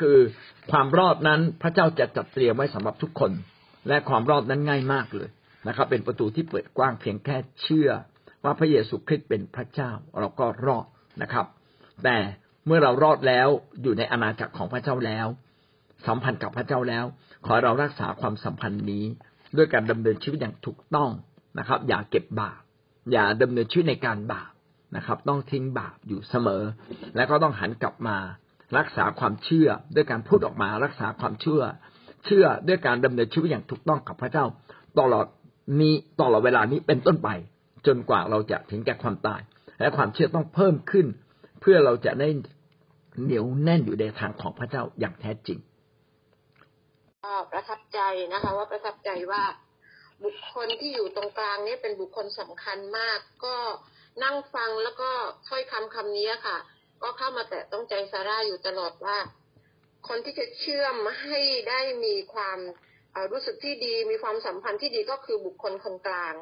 คือความรอดนั้นพระเจ้าจะจัดเตรียมไว้สำหรับทุกคน และความรอดนั้นง่ายมากเลยนะครับ เป็นประตูที่เปิดกว้างเพียงแค่เชื่อ ว่าพระเยซูคริสต์เป็นพระเจ้าเราก็รอดนะครับ แต่เมื่อเรารอดแล้วอยู่ในอาณาจักรของพระเจ้าแล้ว สัมพันธ์กับพระเจ้าแล้ว ขอเรารักษาความสัมพันธ์นี้ ด้วยการดำเนินชีวิตอย่างถูกต้องนะครับ อย่าเก็บบาปอย่าดำเนินชีวิตในการบาปนะครับ ต้องทิ้งบาปอยู่เสมอ และก็ต้องหันกลับมา รักษาความเชื่อด้วยการพูดออกมารักษาความเชื่อ เชื่อด้วยการดำเนินชีวิตอย่างถูกต้องกับพระเจ้า ตลอดนี้ตลอดเวลานี้เป็นต้นไป จนกว่าเราจะถึงแก่ความตาย และความเชื่อต้องเพิ่มขึ้น เพื่อเราจะได้เหนียวแน่นอยู่ในทางของพระเจ้าอย่างแท้จริงประทับใจนะคะว่าประทับใจว่าบุคคลที่อยู่ตรงกลางนี้เป็นบุคคลสำคัญมาก ก็นั่งฟังแล้วก็ถ้อยคำคำนี้ค่ะ ก็เข้ามาแต่ต้องใจซาร่าอยู่ตลอดว่า คนที่จะเชื่อมให้ได้มีความรู้สึกที่ดีมีความสัมพันธ์ที่ดีก็คือบุคคลคนกลาง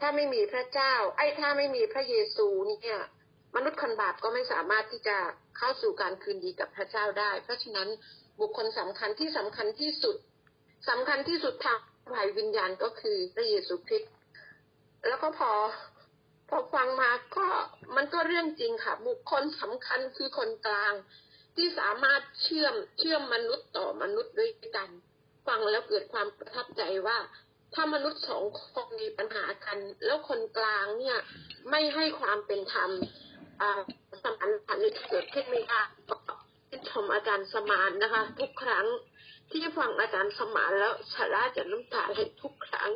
ถ้าไม่มีพระเจ้า ไอ้ถ้าไม่มีพระเยซูเนี่ย มนุษย์คนบาปก็ไม่สามารถที่จะเข้าสู่การคืนดีกับพระเจ้าได้ เพราะฉะนั้นบุคคลสำคัญที่สำคัญที่สุดสำคัญที่สุดทางฝ่ายวิญญาณก็คือพระเยซูคริสต์แล้วก็พอ พอฟังมาก็มันก็เรื่องจริงค่ะ บุคคลสำคัญคือคนกลาง ที่สามารถเชื่อมเชื่อมมนุษย์ต่อมนุษย์ด้วยกัน ฟังแล้วเกิดความประทับใจว่า ถ้ามนุษย์สองคนมีปัญหากัน แล้วคนกลางเนี่ยไม่ให้ความเป็นธรรมสมานฉันท์เกิดขึ้นไม่ได้ชื่นชมอาจารย์สมานนะคะ ทุกครั้งที่ฟังอาจารย์สมานแล้วชาราจะน้ำตาไหลทุกครั้ง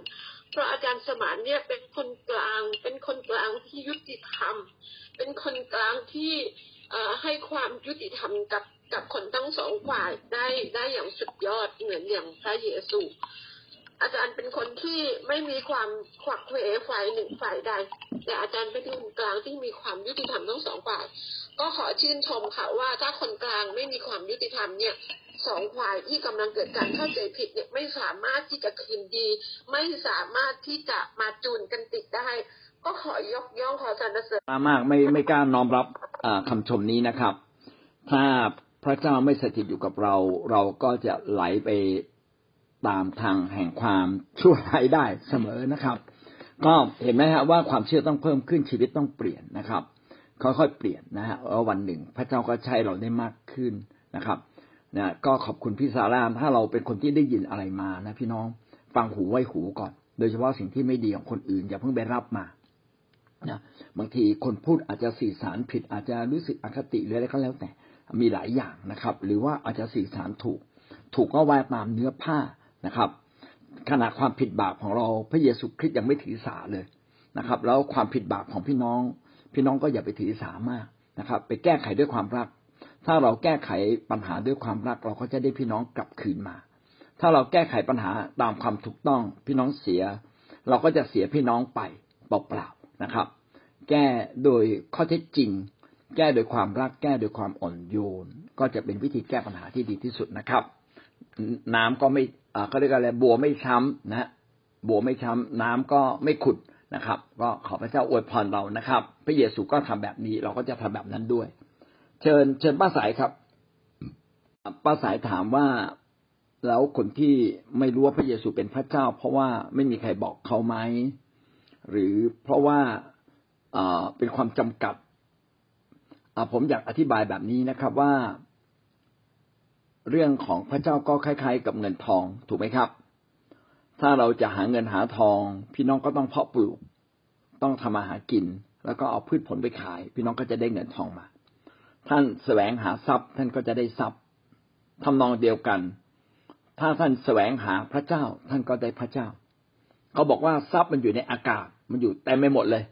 เพราะอาจารย์สมานเนี่ยเป็นคนกลาง เป็นคนกลางที่ยุติธรรม เป็นคนกลางที่ให้ความยุติธรรมกับกับคนทั้งสองฝ่ายได้ได้อย่างสุดยอดเหมือนอย่างพระเยซู อาจารย์เป็นคนที่ไม่มีความขวักเขวฝ่ายหนึ่งฝ่ายใด แต่อาจารย์เป็นคนกลางที่มีความยุติธรรมทั้งสองฝ่าย ก็ขอชื่นชมค่ะว่าถ้าคนกลางไม่มีความยุติธรรมเนี่ย สองฝ่ายที่กำลังเกิดการเข้าใจผิดเนี่ยไม่สามารถที่จะคืนดี ไม่สามารถที่จะมาจูนกันติดได้ ก็ขอยกย่องขอสรรเสริญมากไม่ไม่กล้าน้อมรับคำชมนี้นะครับ ถ้าพระเจ้าไม่สถิตอยู่กับเรา เราก็จะไหลไปตามทางแห่งความชั่วร้ายได้เสมอนะครับ ก็เห็นไหมฮะว่าความเชื่อต้องเพิ่มขึ้นชีวิตต้องเปลี่ยนนะครับค่อยๆเปลี่ยนนะฮะแล้ววันหนึ่งพระเจ้าก็ใช้เราได้มากขึ้นนะครับ นะก็ขอบคุณพี่สาราม ถ้าเราเป็นคนที่ได้ยินอะไรมานะพี่น้องฟังหูไว้หูก่อน โดยเฉพาะสิ่งที่ไม่ดีของคนอื่นอย่าเพิ่งไปรับมานะบางทีคนพูดอาจจะสื่อสารผิดอาจจะรู้สึกอคติหรืออะไรก็แล้วแต่มีหลายอย่างนะครับ หรือว่าอาจจะสื่อสารถูก ถูกก็ว่าตามเนื้อผ้านะครับ ขณะความผิดบาปของเราพระเยซูคริสต์ยังไม่ถือสาเลยนะครับ แล้วความผิดบาปของพี่น้อง พี่น้องก็อย่าไปถือสามากนะครับ ไปแก้ไขด้วยความรัก ถ้าเราแก้ไขปัญหาด้วยความรัก เราก็จะได้พี่น้องกลับคืนมา ถ้าเราแก้ไขปัญหาตามความถูกต้อง พี่น้องเสีย เราก็จะเสียพี่น้องไปเปล่าๆนะครับ แก้โดยข้อเท็จจริง แก้โดยความรักแก้โดยความอ่อนโยน ก็จะเป็นวิธีแก้ปัญหาที่ดีที่สุดนะครับ น้ำก็ไม่เขาเรียกอะไรบัวไม่ช้ำนะบัวไม่ช้ำน้ำก็ไม่ขุดนะครับ ก็ขอพระเจ้าอวยพรเรานะครับ พระเยซูก็ทำแบบนี้เราก็จะทำแบบนั้นด้วย เชิญเชิญป้าสายครับป้าสายถามว่าแล้วคนที่ไม่รู้ว่าพระเยซูเป็นพระเจ้า เพราะว่าไม่มีใครบอกเขาไหมหรือเพราะว่าเป็นความจำกัดผมอยากอธิบายแบบนี้นะครับว่า เรื่องของพระเจ้าก็คล้าย ๆ กับเงินทองถูกไหมครับ ถ้าเราจะหาเงินหาทอง พี่น้องก็ต้องเพาะปลูก ต้องทำมาหากิน แล้วก็เอาพืชผลไปขาย พี่น้องก็จะได้เงินทองมา ท่านแสวงหาทรัพย์ ท่านก็จะได้ทรัพย์ทำนองเดียวกัน ถ้าท่านแสวงหาพระเจ้า ท่านก็ได้พระเจ้า เขาบอกว่าทรัพย์มันอยู่ในอากาศ มันอยู่เต็มไปหมดเลย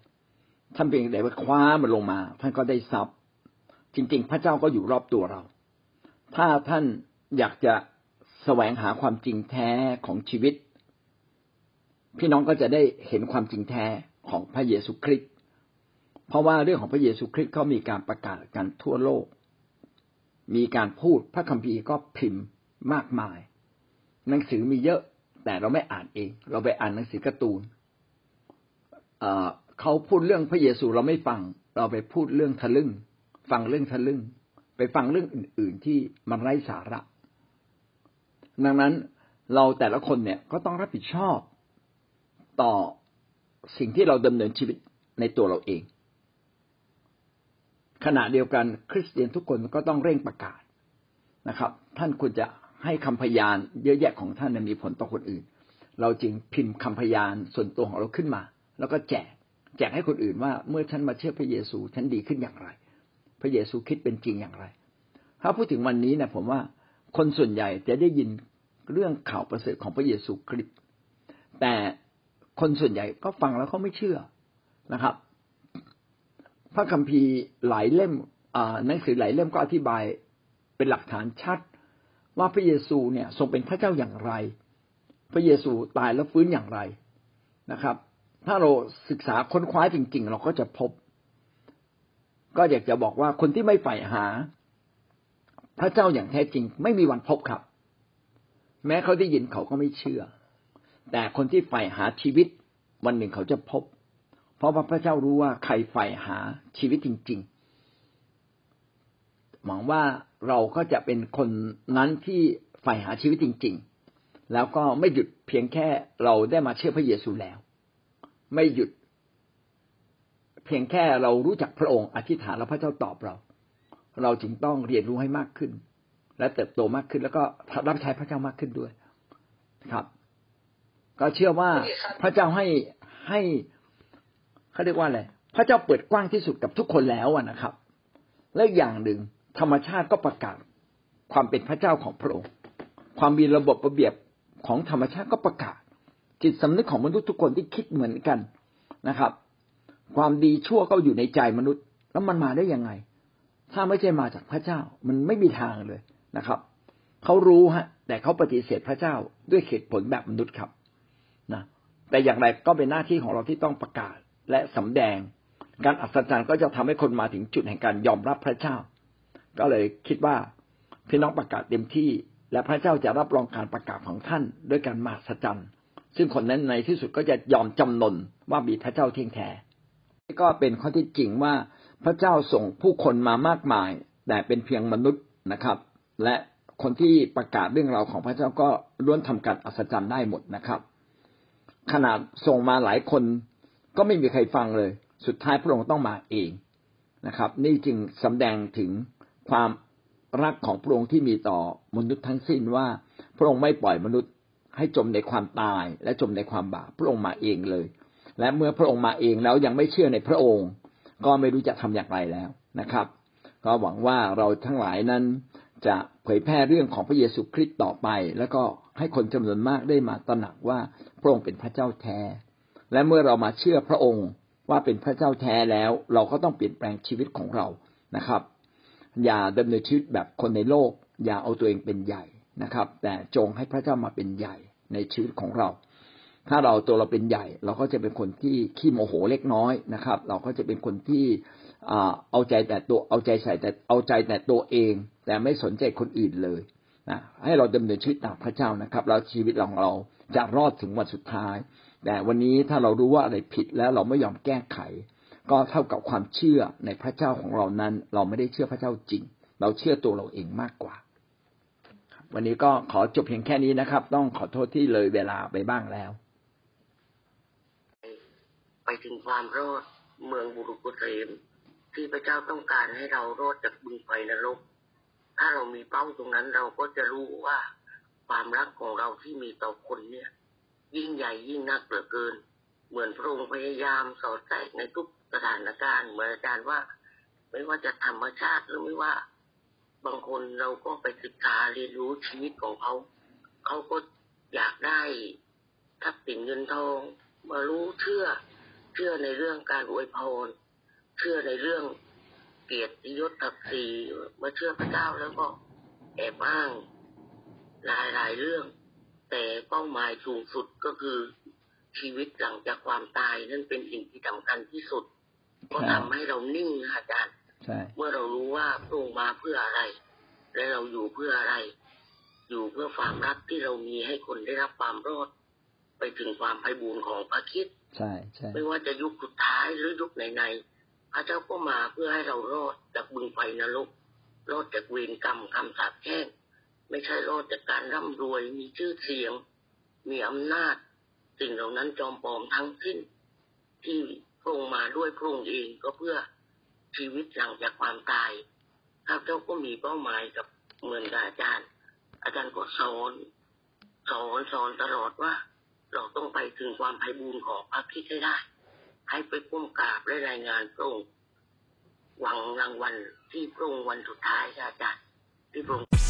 ท่านเพียงแต่ว่าคว้ามันลงมา ท่านก็ได้ทรัพย์ จริง ๆ พระเจ้าก็อยู่รอบตัวเรา ถ้าท่านอยากจะแสวงหาความจริงแท้ของชีวิต พี่น้องก็จะได้เห็นความจริงแท้ของพระเยซูคริสต์ เพราะว่าเรื่องของพระเยซูคริสต์เขามีการประกาศกันทั่วโลก มีการพูดพระคัมภีร์ก็พิมพ์มากมาย หนังสือมีเยอะ แต่เราไม่อ่านเอง เราไปอ่านหนังสือการ์ตูนเขาพูดเรื่องพระเยซูเราไม่ฟัง เราไปพูดเรื่องทะลึ่ง ฟังเรื่องทะลึ่ง ไปฟังเรื่องอื่น ๆ ที่มันไร้สาระ ดังนั้นเราแต่ละคนเนี่ยก็ต้องรับผิดชอบต่อสิ่งที่เราดำเนินชีวิตในตัวเราเอง ขณะเดียวกันคริสเตียนทุกคนก็ต้องเร่งประกาศนะครับ ท่านควรจะให้คำพยานเยอะแยะของท่านมีผลต่อคนอื่น เราจึงพิมพ์คำพยานส่วนตัวของเราขึ้นมา แล้วก็แจกแจกให้คนอื่นว่าเมื่อฉันมาเชื่อพระเยซูฉันดีขึ้นอย่างไร พระเยซูคิดเป็นจริงอย่างไร ถ้าพูดถึงวันนี้นะผมว่าคนส่วนใหญ่จะได้ยินเรื่องข่าวประเสริฐของพระเยซูคริสต์แต่คนส่วนใหญ่ก็ฟังแล้วเขาไม่เชื่อนะครับ พระคัมภีร์หลายเล่มหนังสือหลายเล่มก็อธิบายเป็นหลักฐานชัด ว่าพระเยซูเนี่ยทรงเป็นพระเจ้าอย่างไร พระเยซูตายแล้วฟื้นอย่างไรนะครับ ถ้าเราศึกษาค้นคว้าจริง ๆ เราก็จะพบ ก็อยากจะบอกว่าคนที่ไม่ใฝ่หา พระเจ้าอย่างแท้จริง ไม่มีวันพบครับ แม้เขาได้ยินเขาก็ไม่เชื่อ แต่คนที่ใฝ่หาชีวิตวันหนึ่งเขาจะพบ เพราะว่าพระเจ้ารู้ว่าใครใฝ่หาชีวิตจริง ๆ หวังว่าเราก็จะเป็นคนนั้นที่ใฝ่หาชีวิตจริง ๆ แล้วก็ไม่หยุดเพียงแค่เราได้มาเชื่อพระเยซูแล้ว ไม่หยุด เพียงแค่เรารู้จักพระองค์อธิษฐานแล้วพระเจ้าตอบเรา เราจึงต้องเรียนรู้ให้มากขึ้น และเติบโตมากขึ้น แล้วก็รับใช้พระเจ้ามากขึ้นด้วยครับ ก็เชื่อว่าพระเจ้าให้ให้ เขาเรียกว่าอะไรพระเจ้าเปิดกว้างที่สุดกับทุกคนแล้วนะครับ และอย่างหนึ่งธรรมชาติก็ประกาศความเป็นพระเจ้าของพระองค์ ความมีระบบระเบียบของธรรมชาติก็ประกาศ จิตสำนึกของมนุษย์ทุกคนที่คิดเหมือนกันนะครับ ความดีชั่วก็อยู่ในใจมนุษย์ แล้วมันมาได้ยังไง ถ้าไม่ใช่มาจากพระเจ้า มันไม่มีทางเลยนะครับเขารู้ฮะ แต่เขาปฏิเสธพระเจ้าด้วยเหตุผลแบบมนุษย์ครับนะแต่อย่างไรก็เป็นหน้าที่ของเราที่ต้องประกาศ และสำแดง การอัศจรรย์ก็จะทำให้คนมาถึงจุดแห่งการยอมรับพระเจ้า ก็เลยคิดว่าพี่น้องประกาศเต็มที่ และพระเจ้าจะรับรองการประกาศของท่านด้วยการมาสัจรรย์ซึ่งคนนั้นในที่สุดก็จะยอมจำนนว่ามีพระเจ้าเที่ยงแท้ก็เป็นข้อที่จริงว่าพระเจ้าส่งผู้คนมามากมาย แต่เป็นเพียงมนุษย์นะครับ และคนที่ประกาศเรื่องราวของพระเจ้าก็ล้วนทำการอัศจรรย์ได้หมดนะครับ ขนาดส่งมาหลายคน ก็ไม่มีใครฟังเลย สุดท้ายพระองค์ต้องมาเองนะครับ นี่จึงสำแดงถึงความรักของพระองค์ที่มีต่อมนุษย์ทั้งสิ้นว่า พระองค์ไม่ปล่อยมนุษย์ให้จมในความตายและจมในความบาปพระองค์มาเองเลย และเมื่อพระองค์มาเองแล้วยังไม่เชื่อในพระองค์ ก็ไม่รู้จะทำอย่างไรแล้วนะครับ ก็หวังว่าเราทั้งหลายนั้นจะเผยแพร่เรื่องของพระเยซูคริสต์ต่อไป แล้วก็ให้คนจำนวนมากได้มาตระหนักว่าพระองค์เป็นพระเจ้าแท้ และเมื่อเรามาเชื่อพระองค์ว่าเป็นพระเจ้าแท้แล้ว เราก็ต้องเปลี่ยนแปลงชีวิตของเรานะครับ อย่าดำเนินชีวิตแบบคนในโลก อย่าเอาตัวเองเป็นใหญ่นะครับ แต่จงให้พระเจ้ามาเป็นใหญ่ในชีวิตของเรา ถ้าเราตัวเราเป็นใหญ่ เราก็จะเป็นคนที่ขี้โมโหเล็กน้อยนะครับ เราก็จะเป็นคนที่เอาใจแต่ตัวเอาใจใส่แต่เอาใจแต่ตัวเอง แต่ไม่สนใจคนอื่นเลยนะให้เราดำเนินชีวิตตามพระเจ้านะครับ แล้วชีวิตของเราจะรอดถึงวันสุดท้าย แต่วันนี้ถ้าเรารู้ว่าอะไรผิดแล้วเราไม่ยอมแก้ไข ก็เท่ากับความเชื่อในพระเจ้าของเรานั้น เราไม่ได้เชื่อพระเจ้าจริง เราเชื่อตัวเราเองมากกว่า วันนี้ก็ขอจบเพียงแค่นี้นะครับ ต้องขอโทษที่เลยเวลาไปบ้างแล้ว ไปถึงความรอดเมืองบุรุษเรมที่พระเจ้าต้องการให้เรารอดจากบึงไฟนรก ถ้าเรามีเป้าตรงนั้นเราก็จะรู้ว่าความรักของเราที่มีต่อคนเนี่ย ยิ่งใหญ่ยิ่งนักเหลือเกิน เหมือนพระองค์พยายามสอดแทรกในทุกสถานการณ์เหมือนอาจารย์ว่า ไม่ว่าจะธรรมชาติหรือไม่ว่า บางคนเราก็ไปศึกษาเรียนรู้ชีวิตของเขา เขาก็อยากได้ทัพย์สินเงินทอง มารู้เชื่อ เชื่อในเรื่องการอวยพร เชื่อในเรื่องเกียรติยศศักดิ์ศรีมาเชื่อพระเจ้าแล้วก็แอบอ้างหลายหลายเรื่อง แต่เป้าหมายสูงสุดก็คือชีวิตหลังจากความตายนั่นเป็นสิ่งที่สำคัญที่สุด ก็ทำให้เรานิ่งนะอาจารย์ใช่เมื่อเรารู้ว่าพระองค์มาเพื่ออะไร และเราอยู่เพื่ออะไร อยู่เพื่อความรักที่เรามีให้คนได้รับความรอด ไปถึงความไพบูรณ์ของพระคิดใช่ใช่ไม่ว่าจะยุคสุดท้ายหรือยุคไหนๆพระเจ้าก็มาเพื่อให้เรารอดจากบึงไฟนรกรอดจากเวรกรรมคำสาปแช่ง ไม่ใช่รอดจากการร่ำรวย มีชื่อเสียง มีอำนาจ สิ่งเหล่านั้นจอมปลอมทั้งสิ้น ที่พระองค์มาด้วยพระองค์เองก็เพื่อชีวิตหลังจากความตายข้าพเจ้าก็มีเป้าหมายกับเหมือนกับอาจารย์ อาจารย์ก็สอนสอนสอนตลอดว่า เราต้องไปถึงความไพบูรย์ของพระคิดให้ได้ ให้ไปก้มกราบและรายงานพระองค์หวังรางวัลที่พระองค์วันสุดท้ายอาจารย์ที่พระองค์